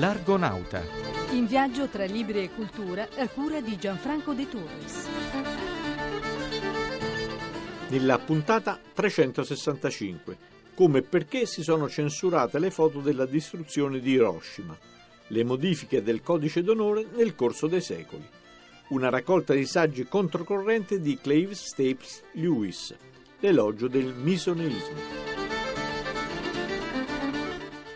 L'Argonauta. In viaggio tra libri e cultura a cura di Gianfranco De Torres. Nella puntata 365, come e perché si sono censurate le foto della distruzione di Hiroshima, le modifiche del codice d'onore nel corso dei secoli. Una raccolta di saggi controcorrente di Clave Staples Lewis, l'elogio del misoneismo.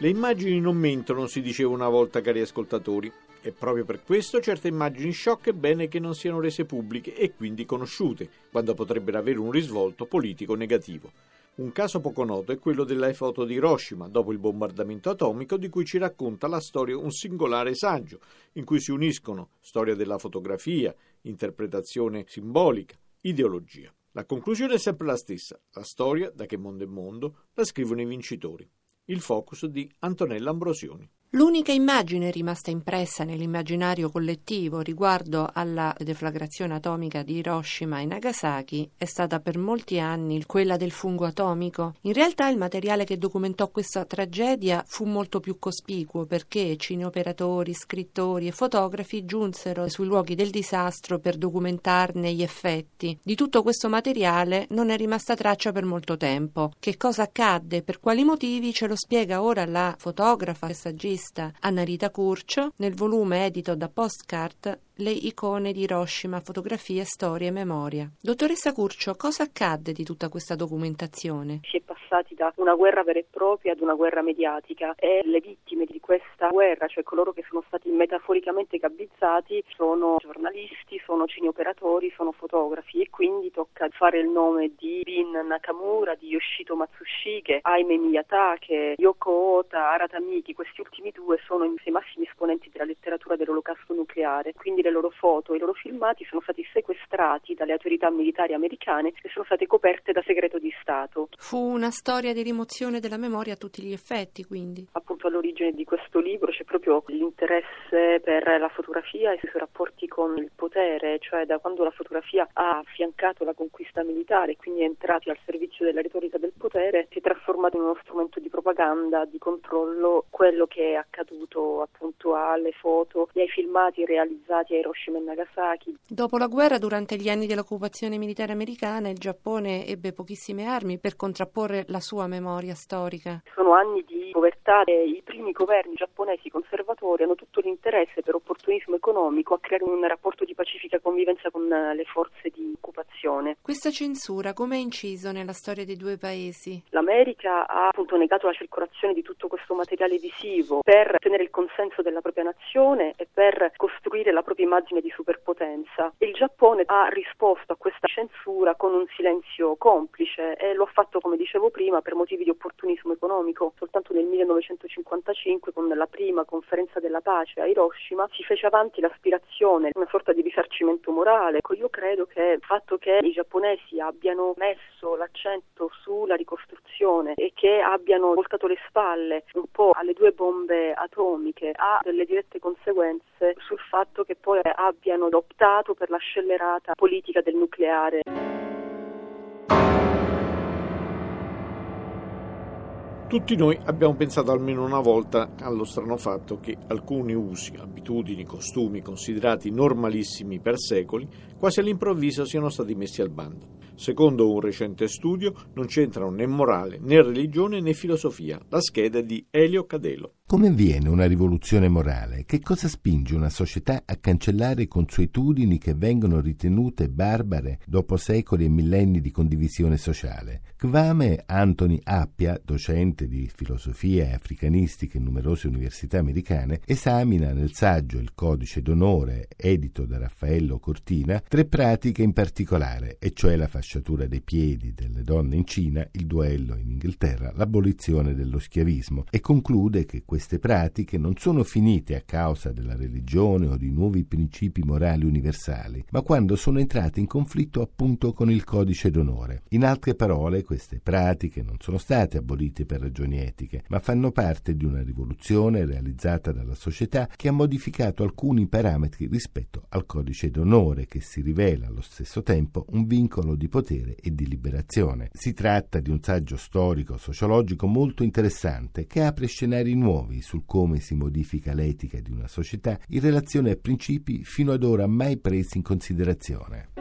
Le immagini non mentono, si diceva una volta, cari ascoltatori, e proprio per questo certe immagini shock è bene che non siano rese pubbliche e quindi conosciute, quando potrebbero avere un risvolto politico negativo. Un caso poco noto è quello della foto di Hiroshima, dopo il bombardamento atomico, di cui ci racconta la storia un singolare saggio, in cui si uniscono storia della fotografia, interpretazione simbolica, ideologia. La conclusione è sempre la stessa: la storia, da che mondo è mondo, la scrivono i vincitori. Il focus di Antonella Ambrosioni. L'unica immagine rimasta impressa nell'immaginario collettivo riguardo alla deflagrazione atomica di Hiroshima e Nagasaki è stata per molti anni quella del fungo atomico. In realtà il materiale che documentò questa tragedia fu molto più cospicuo perché cineoperatori, scrittori e fotografi giunsero sui luoghi del disastro per documentarne gli effetti. Di tutto questo materiale non è rimasta traccia per molto tempo. Che cosa accadde? Per quali motivi? Ce lo spiega ora la fotografa e saggista Anna Rita Curcio nel volume edito da Postcard le icone di Hiroshima, fotografie, storia e memoria. Dottoressa Curcio, cosa accadde di tutta questa documentazione? Si è passati da una guerra vera e propria ad una guerra mediatica e le vittime di questa guerra, cioè coloro che sono stati metaforicamente gabizzati, sono giornalisti, sono cineoperatori, sono fotografi e quindi tocca fare il nome di Bin Nakamura, di Yoshito Matsushige, Aime Miyatake, Yoko Ota, Arata Miki, questi ultimi due sono i massimi esponenti della letteratura dell'olocausto nucleare, quindi le loro foto, i loro filmati sono stati sequestrati dalle autorità militari americane e sono state coperte da segreto di Stato. Fu una storia di rimozione della memoria a tutti gli effetti, quindi. Appunto all'origine di questo libro c'è proprio l'interesse per la fotografia e i suoi rapporti con il potere, cioè da quando la fotografia ha affiancato la conquista militare e quindi è entrata al servizio della retorica del potere, si è trasformato in uno strumento di propaganda, di controllo, quello che è accaduto appunto alle foto e ai filmati realizzati a Hiroshima e Nagasaki. Dopo la guerra, durante gli anni dell'occupazione militare americana, il Giappone ebbe pochissime armi per contrapporre la sua memoria storica. Sono anni di povertà e i primi governi giapponesi conservatori hanno tutto l'interesse per opportunismo economico a creare un rapporto di pacifica convivenza con le forze di occupazione. Questa censura come ha inciso nella storia dei due paesi? L'America ha appunto negato la circolazione di tutto questo materiale visivo per ottenere il consenso della propria nazione e per costruire la propria immagine di superpotenza. Il Giappone ha risposto a questa censura con un silenzio complice e lo ha fatto, come dicevo prima, per motivi di opportunismo economico. Soltanto nel 1955, con la prima conferenza della pace a Hiroshima, si fece avanti l'aspirazione, una sorta di risarcimento morale. Io credo che il fatto che i giapponesi abbiano messo l'accento sulla ricostruzione e che abbiano voltato le spalle un po' alle due bombe atomiche ha delle dirette conseguenze sul fatto che poi abbiano optato per la scellerata politica del nucleare. Tutti noi abbiamo pensato almeno una volta allo strano fatto che alcuni usi, abitudini, costumi considerati normalissimi per secoli, quasi all'improvviso siano stati messi al bando. Secondo un recente studio non c'entrano né morale, né religione, né filosofia. La scheda è di Elio Cadelo. Come avviene una rivoluzione morale? Che cosa spinge una società a cancellare consuetudini che vengono ritenute barbare dopo secoli e millenni di condivisione sociale? Kvame Anthony Appia, docente di filosofia e africanistica in numerose università americane, esamina nel saggio Il codice d'onore, edito da Raffaello Cortina, tre pratiche in particolare, e cioè la fasciatura dei piedi delle donne in Cina, il duello in Inghilterra, l'abolizione dello schiavismo, e conclude che queste pratiche non sono finite a causa della religione o di nuovi principi morali universali, ma quando sono entrate in conflitto appunto con il codice d'onore. In altre parole, queste pratiche non sono state abolite per ragioni etiche, ma fanno parte di una rivoluzione realizzata dalla società che ha modificato alcuni parametri rispetto al codice d'onore che si rivela allo stesso tempo un vincolo di potere e di liberazione. Si tratta di un saggio storico-sociologico molto interessante che apre scenari nuovi sul come si modifica l'etica di una società in relazione a principi fino ad ora mai presi in considerazione.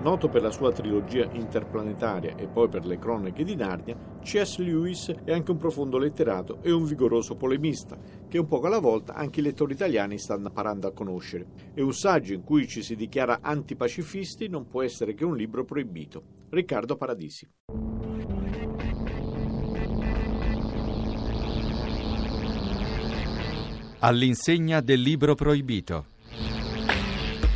Noto per la sua trilogia interplanetaria e poi per le cronache di Narnia, C.S. Lewis è anche un profondo letterato e un vigoroso polemista, che un poco alla volta anche i lettori italiani stanno imparando a conoscere. E un saggio in cui ci si dichiara antipacifisti non può essere che un libro proibito. Riccardo Paradisi. All'insegna del libro proibito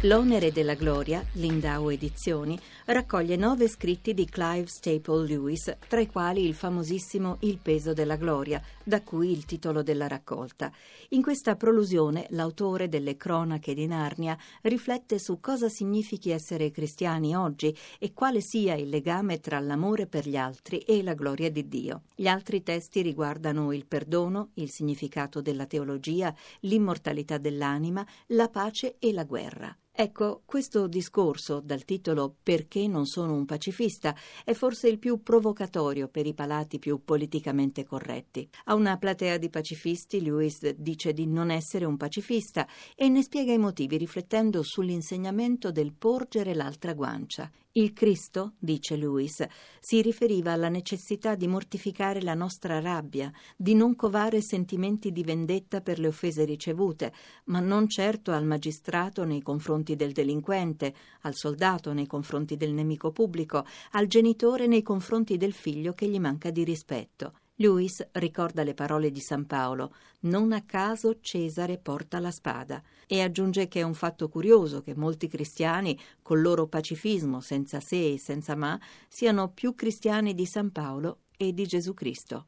L'onere della gloria, Lindau Edizioni, raccoglie nove scritti di Clive Staple Lewis, tra i quali il famosissimo Il peso della gloria, da cui il titolo della raccolta. In questa prolusione l'autore delle Cronache di Narnia riflette su cosa significhi essere cristiani oggi e quale sia il legame tra l'amore per gli altri e la gloria di Dio. Gli altri testi riguardano il perdono, il significato della teologia, l'immortalità dell'anima, la pace e la guerra. Ecco, questo discorso, dal titolo Perché non sono un pacifista, è forse il più provocatorio per i palati più politicamente corretti. A una platea di pacifisti, Lewis dice di non essere un pacifista e ne spiega i motivi riflettendo sull'insegnamento del porgere l'altra guancia. Il Cristo, dice Lewis, si riferiva alla necessità di mortificare la nostra rabbia, di non covare sentimenti di vendetta per le offese ricevute, ma non certo al magistrato nei confronti del delinquente, al soldato nei confronti del nemico pubblico, al genitore nei confronti del figlio che gli manca di rispetto. Lewis ricorda le parole di San Paolo, non a caso Cesare porta la spada, e aggiunge che è un fatto curioso che molti cristiani, col loro pacifismo senza se e senza ma, siano più cristiani di San Paolo e di Gesù Cristo.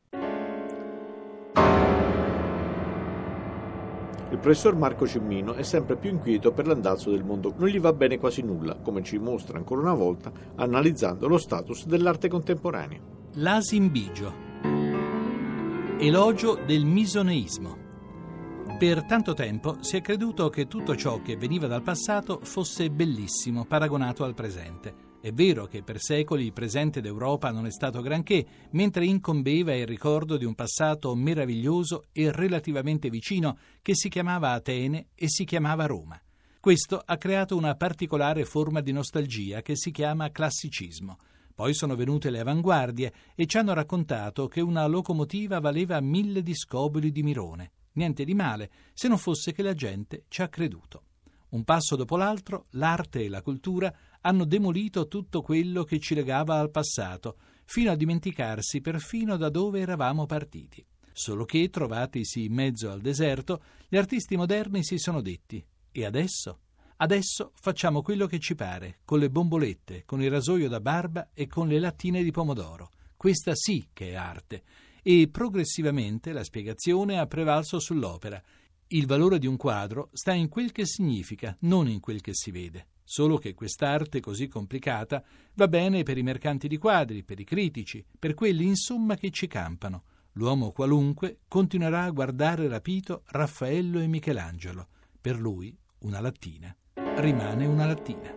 Professor Marco Cemmino è sempre più inquieto per l'andazzo del mondo. Non gli va bene quasi nulla, come ci mostra ancora una volta analizzando lo status dell'arte contemporanea. L'asimbigio Elogio del misoneismo. Per tanto tempo si è creduto che tutto ciò che veniva dal passato fosse bellissimo paragonato al presente. È vero che per secoli il presente d'Europa non è stato granché, mentre incombeva il ricordo di un passato meraviglioso e relativamente vicino che si chiamava Atene e si chiamava Roma. Questo ha creato una particolare forma di nostalgia che si chiama classicismo. Poi sono venute le avanguardie e ci hanno raccontato che una locomotiva valeva mille discoboli di Mirone. Niente di male, se non fosse che la gente ci ha creduto. Un passo dopo l'altro, l'arte e la cultura hanno demolito tutto quello che ci legava al passato, fino a dimenticarsi perfino da dove eravamo partiti. Solo che, trovatisi in mezzo al deserto, gli artisti moderni si sono detti: e adesso? Adesso facciamo quello che ci pare, con le bombolette, con il rasoio da barba e con le lattine di pomodoro. Questa sì che è arte. E progressivamente la spiegazione ha prevalso sull'opera. Il valore di un quadro sta in quel che significa, non in quel che si vede. Solo che quest'arte così complicata va bene per i mercanti di quadri, per i critici, per quelli insomma che ci campano. L'uomo qualunque continuerà a guardare rapito Raffaello e Michelangelo. Per lui una lattina rimane una lattina.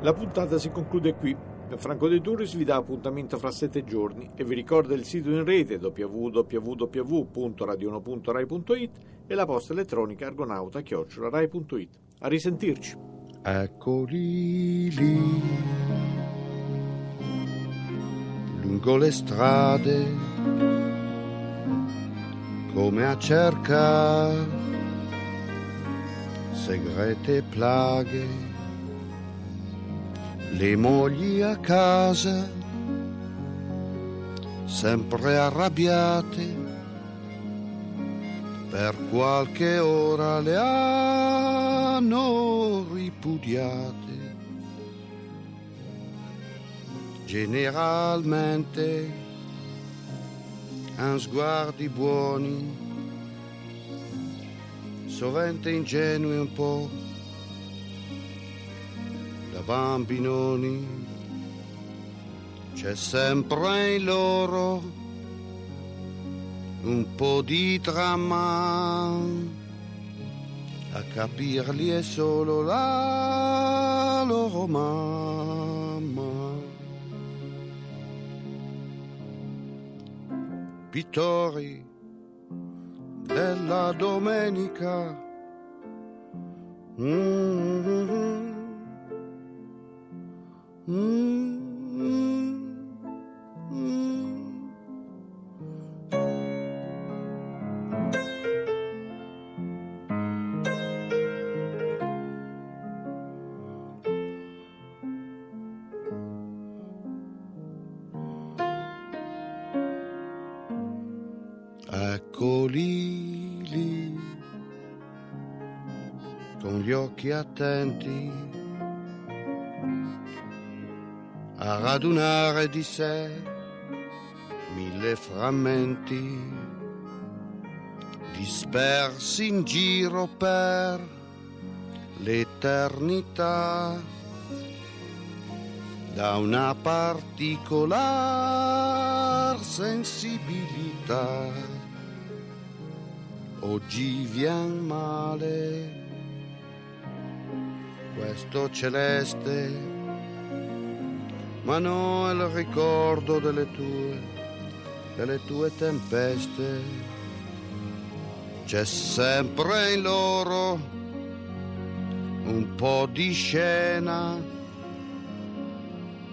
La puntata si conclude qui. Franco De Turis vi dà appuntamento fra sette giorni e vi ricorda il sito in rete www.radio1.rai.it e la posta elettronica argonauta-rai.it. A risentirci. Eccoli lì, lungo le strade, come a cercare segrete plaghe, le mogli a casa, sempre arrabbiate, per qualche ora le hanno ripudiate. Generalmente han sguardi buoni sovente ingenui un po', da bambinoni, c'è sempre in loro un po' di dramma. A capirli è solo la loro mamma. Pittori della domenica. Mm-hmm. Mm-hmm. Occhi attenti a radunare di sé mille frammenti dispersi in giro per l'eternità. Da una particolare sensibilità oggi vien male questo celeste, ma no è il ricordo delle tue, delle tue tempeste. C'è sempre in loro un po' di scena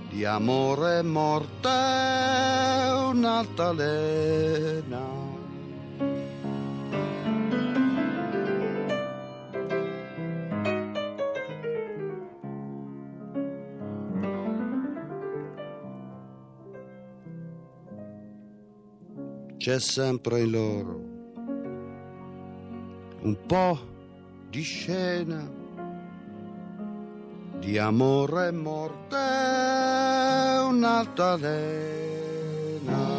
di amore morte, un'altalena. C'è sempre in loro un po' di scena di amore e morte un'altalena